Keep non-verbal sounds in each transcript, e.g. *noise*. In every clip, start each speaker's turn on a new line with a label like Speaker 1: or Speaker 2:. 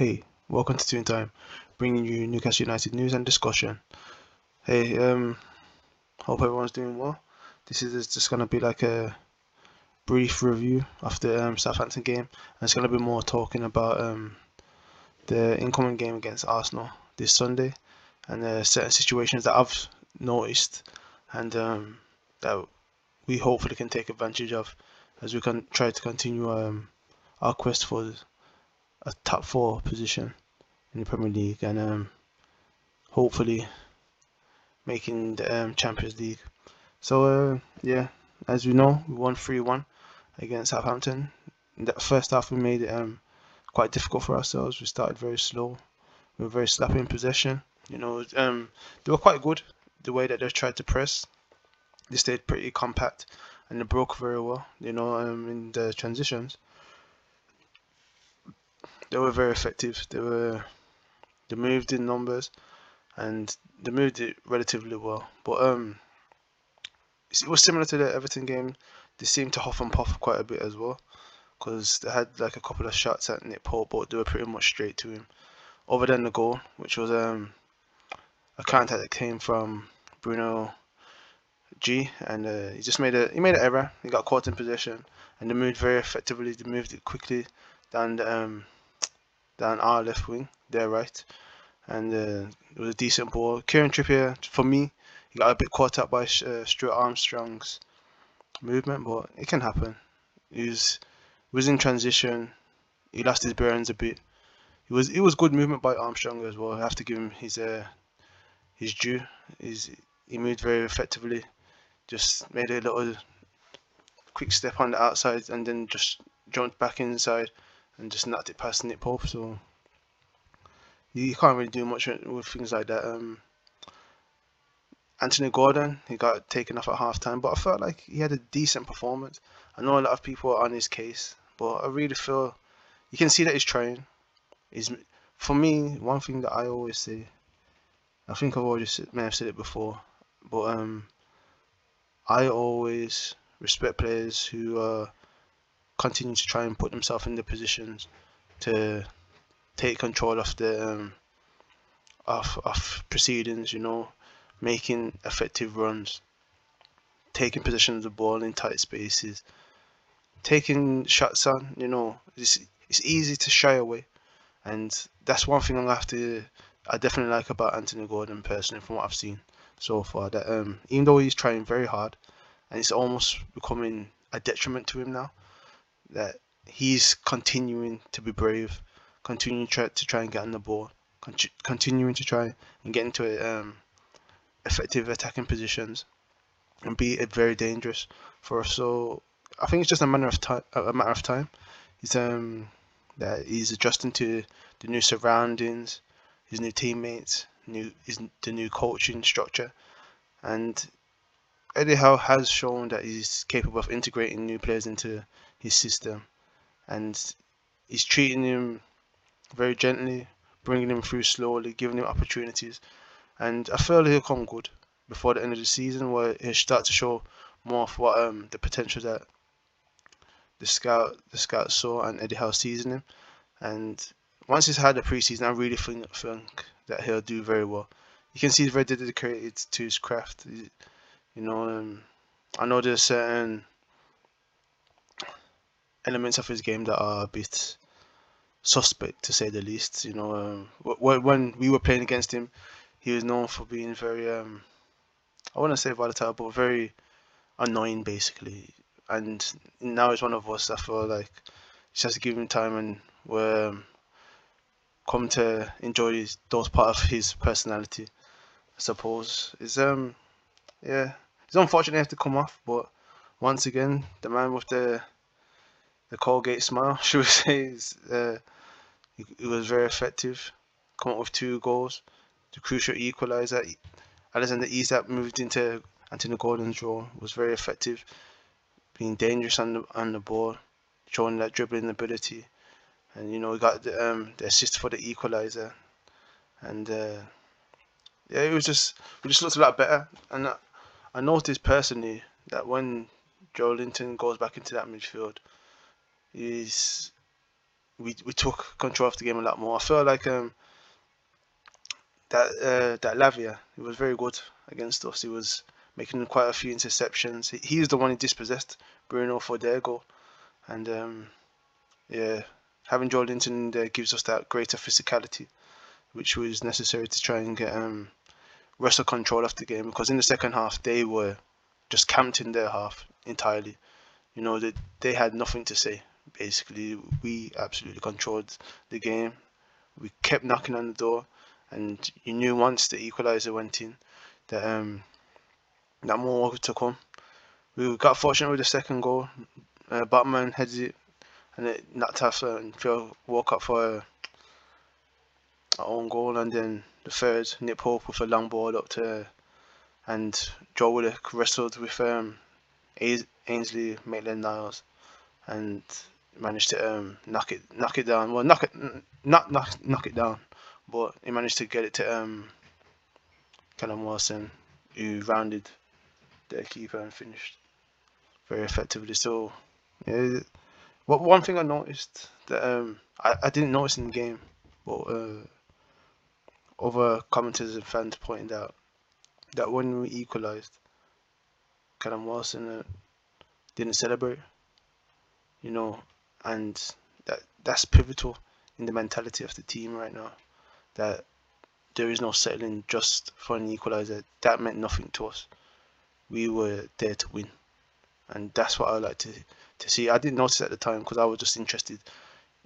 Speaker 1: Hey, welcome to Toon Time, bringing you Newcastle United news and discussion. Hey, um, hope everyone's doing well. This is just gonna be like a brief review of the um, Southampton game, and it's gonna be more talking about um, the incoming game against Arsenal this Sunday, and uh, certain situations that I've noticed, and um, that we hopefully can take advantage of as we can try to continue um, our quest for a top four position in the Premier League and um, hopefully making the um, Champions League. So uh, yeah, as we know, we won three one against Southampton. In that first half, we made it um, quite difficult for ourselves. We started very slow. We were very sloppy in possession. You know, um, they were quite good the way that they tried to press. They stayed pretty compact and they broke very well. You know, um, in the transitions they were very effective. They were they moved in numbers and they moved it relatively well. But um, it was similar to the Everton game. They seemed to huff and puff quite a bit as well because they had like a couple of shots at Nick Pope, but they were pretty much straight to him. Other than the goal, which was um, a counter that came from Bruno G, and uh, he just made a he made an error. He got caught in possession, and they moved very effectively. They moved it quickly down um, down our left wing, their right, and uh, it was a decent ball. Kieran Trippier, for me, he got a bit caught up by uh, Stuart Armstrong's movement, but it can happen. He was, was in transition. He lost his bearings a bit. It was it was good movement by Armstrong as well. I have to give him his uh, his due. He's, he moved very effectively. Just made a little quick step on the outside and then just jumped back inside and just knocked it past Nick Pope. So you can't really do much with things like that. Um, Anthony Gordon, he got taken off at halftime, but I felt like he had a decent performance. I know a lot of people are on his case, but I really feel you can see that he's trying. He's for me one thing that I always say. I think I've already may have said it before, but um, I always respect players who are continue to try and put themselves in the positions to take control of the um, of of proceedings. You know, making effective runs, taking possession of the ball in tight spaces, taking shots on. You know, it's it's easy to shy away, and that's one thing I'm gonna have to. I definitely like about Anthony Gordon personally, from what I've seen so far. That um, even though he's trying very hard, and it's almost becoming a detriment to him now that he's continuing to be brave, continuing to try, to try and get on the ball, con- continuing to try and get into um, effective attacking positions, and be very dangerous for us. So I think it's just a matter of time. A matter of time. He's um that he's adjusting to the new surroundings, his new teammates, new his, the new coaching structure, and Eddie Howe has shown that he's capable of integrating new players into his system, and he's treating him very gently, bringing him through slowly, giving him opportunities, and I feel he'll come good before the end of the season, where he'll start to show more of what um, the potential that the scout the scout saw and Eddie Howe sees in him, and once he's had a preseason, I really think, think that he'll do very well. You can see he's very dedicated to his craft. You know, um, I know there's certain elements of his game that are a bit suspect to say the least. You know, um, when we were playing against him, he was known for being very, um, I want to say volatile, but very annoying basically. And now he's one of us. I feel like just to give him time and we're um, come to enjoy those part of his personality. I suppose it's um yeah it's unfortunate he has to come off, but once again the man with the the Colgate smile, should we say, is, uh, it was very effective. Come up with two goals, the crucial equaliser. Alexander Isak moved into Anthony Gordon's role, was very effective, being dangerous on the on the ball, showing that dribbling ability, and you know we got the um, the assist for the equaliser, and uh, yeah, it was just we just looked a lot better, and I, I noticed personally that when Joelinton goes back into that midfield, is we we took control of the game a lot more. I feel like um that uh, that Lavia he was very good against us. He was making quite a few interceptions. He, he's the one who dispossessed Bruno for their goal, and um, yeah, having Joelinton there gives us that greater physicality, which was necessary to try and get um, wrestle control of the game. Because in the second half they were just camped in their half entirely. You know, they they had nothing to say. Basically, we absolutely controlled the game. We kept knocking on the door and you knew once the equaliser went in that um, that more to come. We got fortunate with the second goal. Uh, Botman heads it and it knocked off and Phil woke up for a, a own goal and then the third Nick Pope with a long ball up to and Joe Willock wrestled with um, Ainsley Maitland Niles and managed to um, knock it knock it down. Well, knock it not knock knock it down but he managed to get it to um, Callum Wilson, who rounded their keeper and finished very effectively. So, yeah, what one thing I noticed that um, I, I didn't notice in the game, but uh, other commentators and fans pointed out that when we equalised, Callum Wilson uh, didn't celebrate, you know, and that that's pivotal in the mentality of the team right now that there is no settling just for an equaliser. That meant nothing to us. We were there to win, and that's what I like to to see. I didn't notice at the time because I was just interested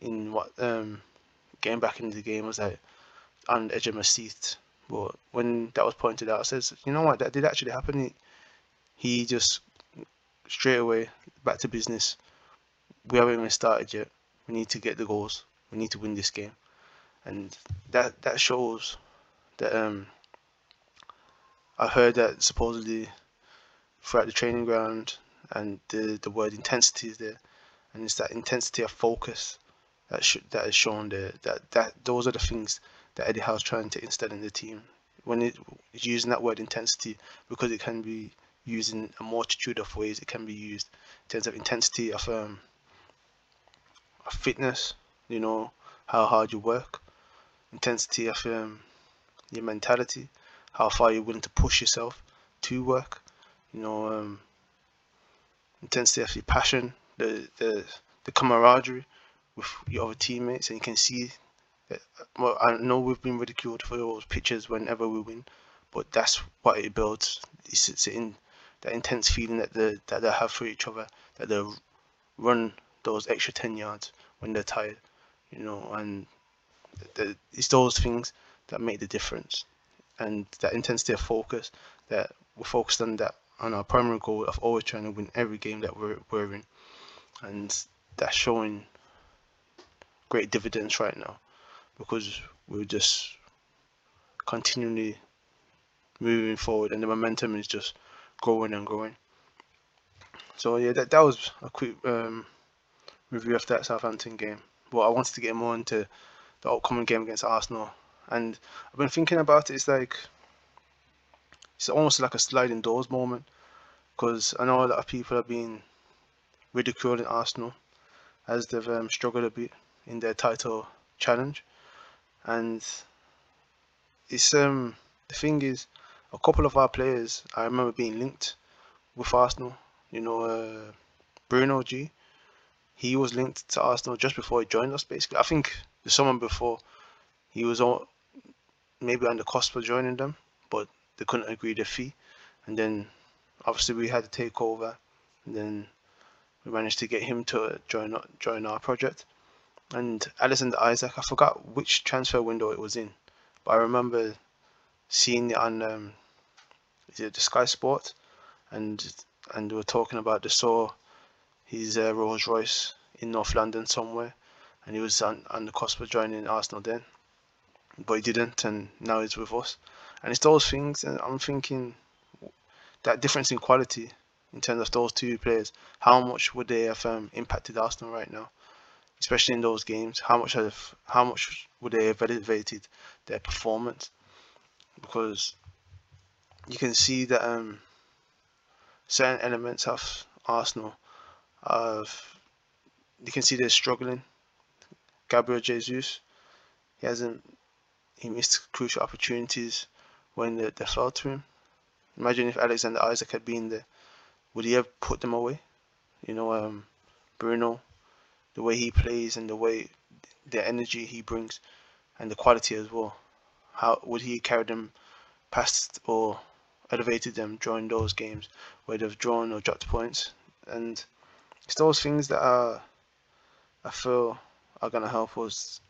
Speaker 1: in what um, getting back into the game was like on the edge of my seat. But when that was pointed out, I says, you know what, that did actually happen. He, he just straight away back to business. We haven't even started yet. We need to get the goals. We need to win this game. And that that shows that um I heard that supposedly throughout the training ground and the the word intensity is there. And it's that intensity of focus that that is shown there. That that those are the things that Eddie Howe's trying to instill in the team. When it is using that word intensity because it can be used in a multitude of ways. It can be used in terms of intensity of um fitness you know how hard you work intensity of um, your mentality, how far you're willing to push yourself to work, you know, um, intensity of your passion, the, the, the camaraderie with your other teammates, and you can see that, well, I know we've been ridiculed for those pictures whenever we win, but that's what it builds. It's, in that intense feeling that they, that they have for each other, that they run those extra 10 yards when they're tired, you know, and the, it's those things that make the difference, and that intensity of focus that we're focused on that on our primary goal of always trying to win every game that we're, we're in, and that's showing great dividends right now because we're just continually moving forward and the momentum is just growing and growing. So yeah, that, that was a quick um, review of that Southampton game. But I wanted to get more into the upcoming game against Arsenal. And I've been thinking about it. It's like it's almost like a sliding doors moment because I know a lot of people have been ridiculing Arsenal as they've um, struggled a bit in their title challenge, and it's um the thing is a couple of our players I remember being linked with Arsenal. You know, uh, Bruno G. He was linked to Arsenal just before he joined us. Basically, I think the someone before he was on maybe on the cusp of joining them, but they couldn't agree the fee, and then obviously we had to take over, and then we managed to get him to join join our project. And Alexander Isak, I forgot which transfer window it was in, but I remember seeing it on um, the Sky Sport, and and we were talking about the saw his uh, Rolls Royce in North London somewhere, and he was on, on the cusp of joining Arsenal then, but he didn't, and now he's with us. And it's those things, and I'm thinking that difference in quality in terms of those two players, how much would they have um, impacted Arsenal right now, especially in those games? How much have how much would they have elevated their performance? Because you can see that um, certain elements of Arsenal, of you can see they're struggling Gabriel Jesus. He hasn't. He missed crucial opportunities when they, they fell to him. Imagine if Alexander Isak had been there. Would he have put them away? You know, um, Bruno, the way he plays and the way the energy he brings and the quality as well. How would he carry them past or elevated them during those games where they've drawn or dropped points? And it's those things that are I feel are gonna help us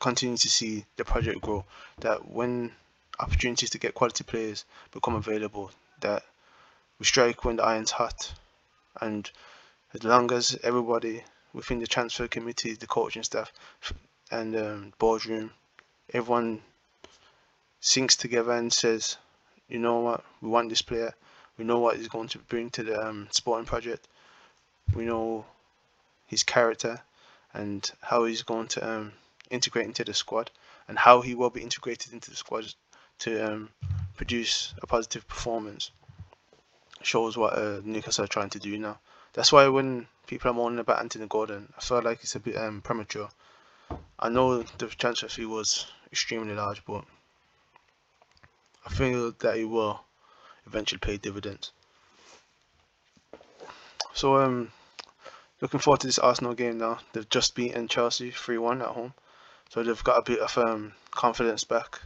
Speaker 1: continue to see the project grow. That when opportunities to get quality players become available, that we strike when the iron's hot, and as long as everybody within the transfer committee, the coaching staff, and um, boardroom, everyone syncs together and says, you know what, we want this player. We know what he's going to bring to the um, sporting project. We know his character and how he's going to um, integrate into the squad and how he will be integrated into the squad to um, produce a positive performance. Shows what uh, Newcastle are trying to do now. That's why when people are moaning about Anthony Gordon, I feel like it's a bit um, premature. I know the transfer fee was extremely large, but I feel that it will eventually pay dividends. So um, looking forward to this Arsenal game now. They've just beaten Chelsea 3-1 at home, so they've got a bit of um, confidence back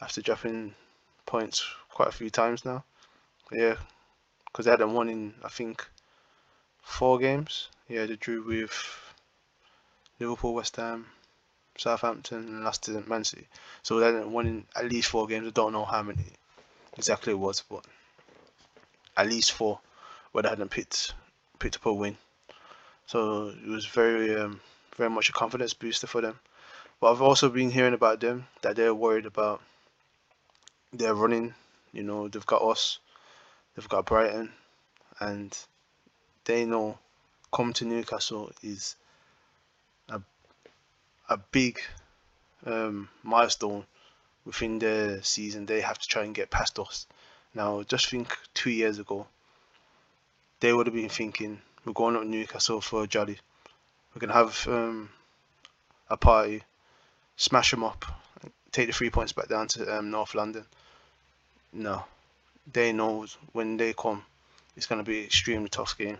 Speaker 1: after dropping points quite a few times now. Yeah, because they hadn't won in I think four games. Yeah, they drew with Liverpool, West Ham, Southampton, and lost to Man City. So they hadn't won in at least four games. I don't know how many exactly it was, but at least four where they hadn't picked picked up a win. So it was very um, very much a confidence booster for them. But I've also been hearing about them that they're worried about their running. You know, they've got us, they've got Brighton, and they know come to Newcastle is a a big um, milestone within the season. They have to try and get past us. Now, just think two years ago, they would have been thinking, we're going up to Newcastle for jolly. We're going to have um, a party, smash them up, take the three points back down to um, North London. No, they know when they come, it's going to be an extremely tough game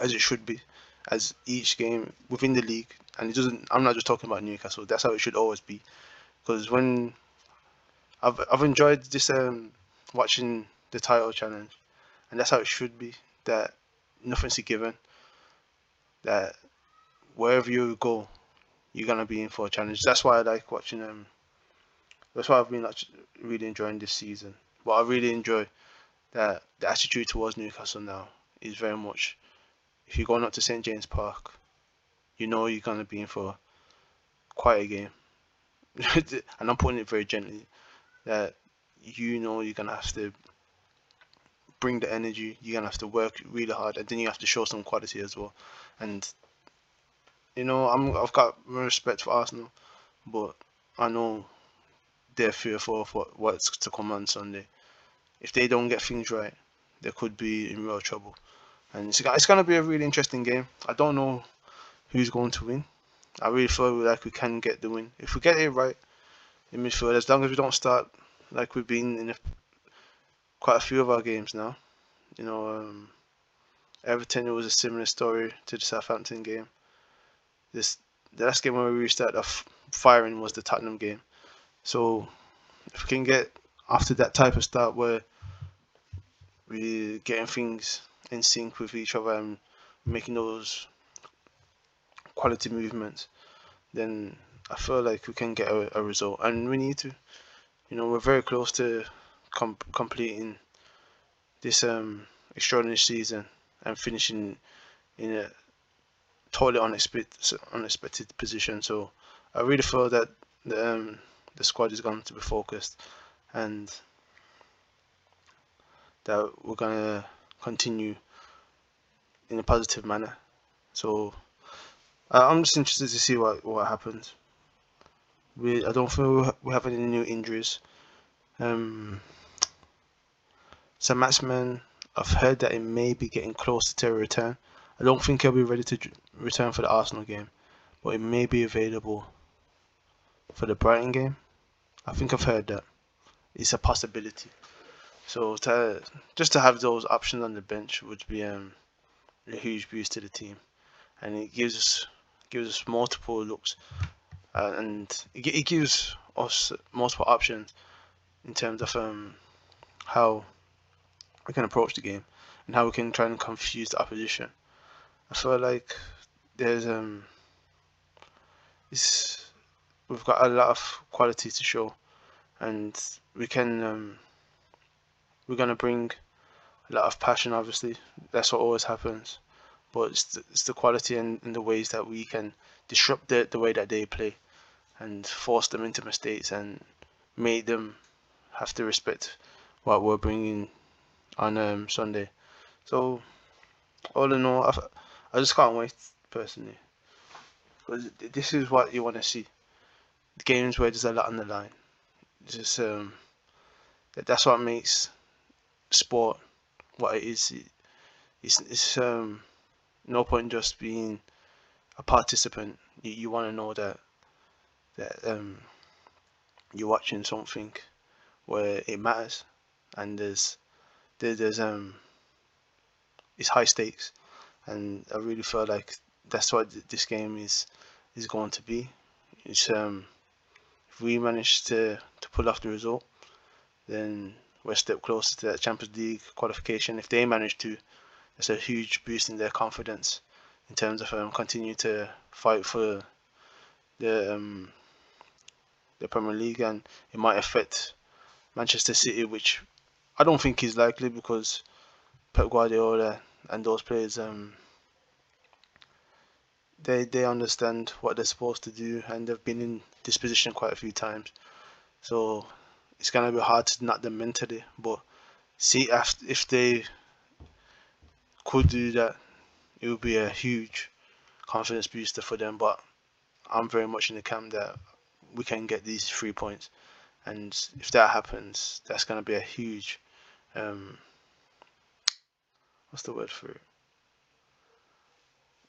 Speaker 1: as it should be, as each game within the league. And it doesn't. I'm not just talking about Newcastle. That's how it should always be, because when I've I've enjoyed this um watching the title challenge, and that's how it should be. That nothing's a given. That wherever you go, you're gonna be in for a challenge. That's why I like watching them. Um, that's why I've been really enjoying this season. But I really enjoy that the attitude towards Newcastle now is very much if you're going up to St James Park, you know you're gonna be in for quite a game. *laughs* and I'm putting it very gently. That you know you're gonna have to bring the energy. You're gonna have to work really hard, and then you have to show some quality as well. And you know, I'm I've got respect for Arsenal, but I know they're fearful of what what's to come on Sunday. If they don't get things right, they could be in real trouble and it's, it's to be a really interesting game. I don't know who's going to win. I really feel like we can get the win if we get it right in midfield. As long as we don't start like we've been in a, quite a few of our games now. You know, um, Everton it was a similar story to the Southampton game. This the last game where we started off firing was the Tottenham game. So if we can get after that type of start where we're getting things in sync with each other and making those quality movements, then I feel like we can get a, a result. And we need to, you know, we're very close to com- completing this um, extraordinary season and finishing in a totally unexpected unexpected position. So I really feel that the um, the squad is going to be focused and that we're gonna continue in a positive manner. So uh, I'm just interested to see what what happens. We I don't feel we have any new injuries. Um, St. Maximin, I've heard that it may be getting closer to a return. I don't think he'll be ready to return for the Arsenal game, but it may be available for the Brighton game. I think I've heard that it's a possibility. So to just to have those options on the bench would be um, a huge boost to the team, and it gives us gives us multiple looks, uh, and it, it gives us multiple options in terms of um, how we can approach the game and how we can try and confuse the opposition. I feel like there's um, it's we've got a lot of quality to show, and we can um, we're gonna bring a lot of passion. Obviously, that's what always happens. But it's the, it's the quality and, and the ways that we can disrupt the, the way that they play and force them into mistakes and make them have to respect what we're bringing on um, Sunday. So, all in all, I, I just can't wait personally because this is what you want to see. Games where there's a lot on the line. Just um, that's what makes sport what it is. It's, it's um, no point just being a participant. You, you want to know that that um, you're watching something where it matters and there's there, there's um it's high stakes and I really feel like that's what this game is is going to be. It's um if we manage to to pull off the result, then we're a step closer to that Champions League qualification. If they manage to, it's a huge boost in their confidence in terms of um, continue to fight for the um, the Premier League, and it might affect Manchester City, which I don't think is likely because Pep Guardiola and those players um, they they understand what they're supposed to do, and they've been in this position quite a few times. So it's gonna be hard to knock them mentally. But see, if if they could do that, it would be a huge confidence booster for them. But I'm very much in the camp that we can get these three points, and if that happens, that's gonna be a huge. Um, what's the word for it?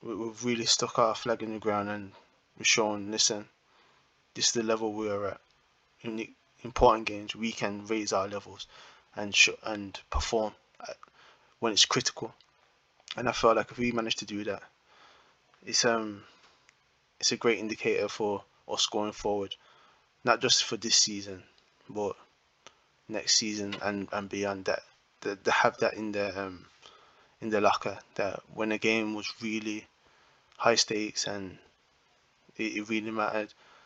Speaker 1: We've really stuck our flag in the ground and we've shown, listen, this is the level we're at. In important games, we can raise our levels and sh- and perform when it's critical. And I felt like if we manage to do that, it's um it's a great indicator for us going forward, not just for this season, but next season and, and beyond that. They, have that in their um in the locker that when a game was really high stakes and it, it really mattered,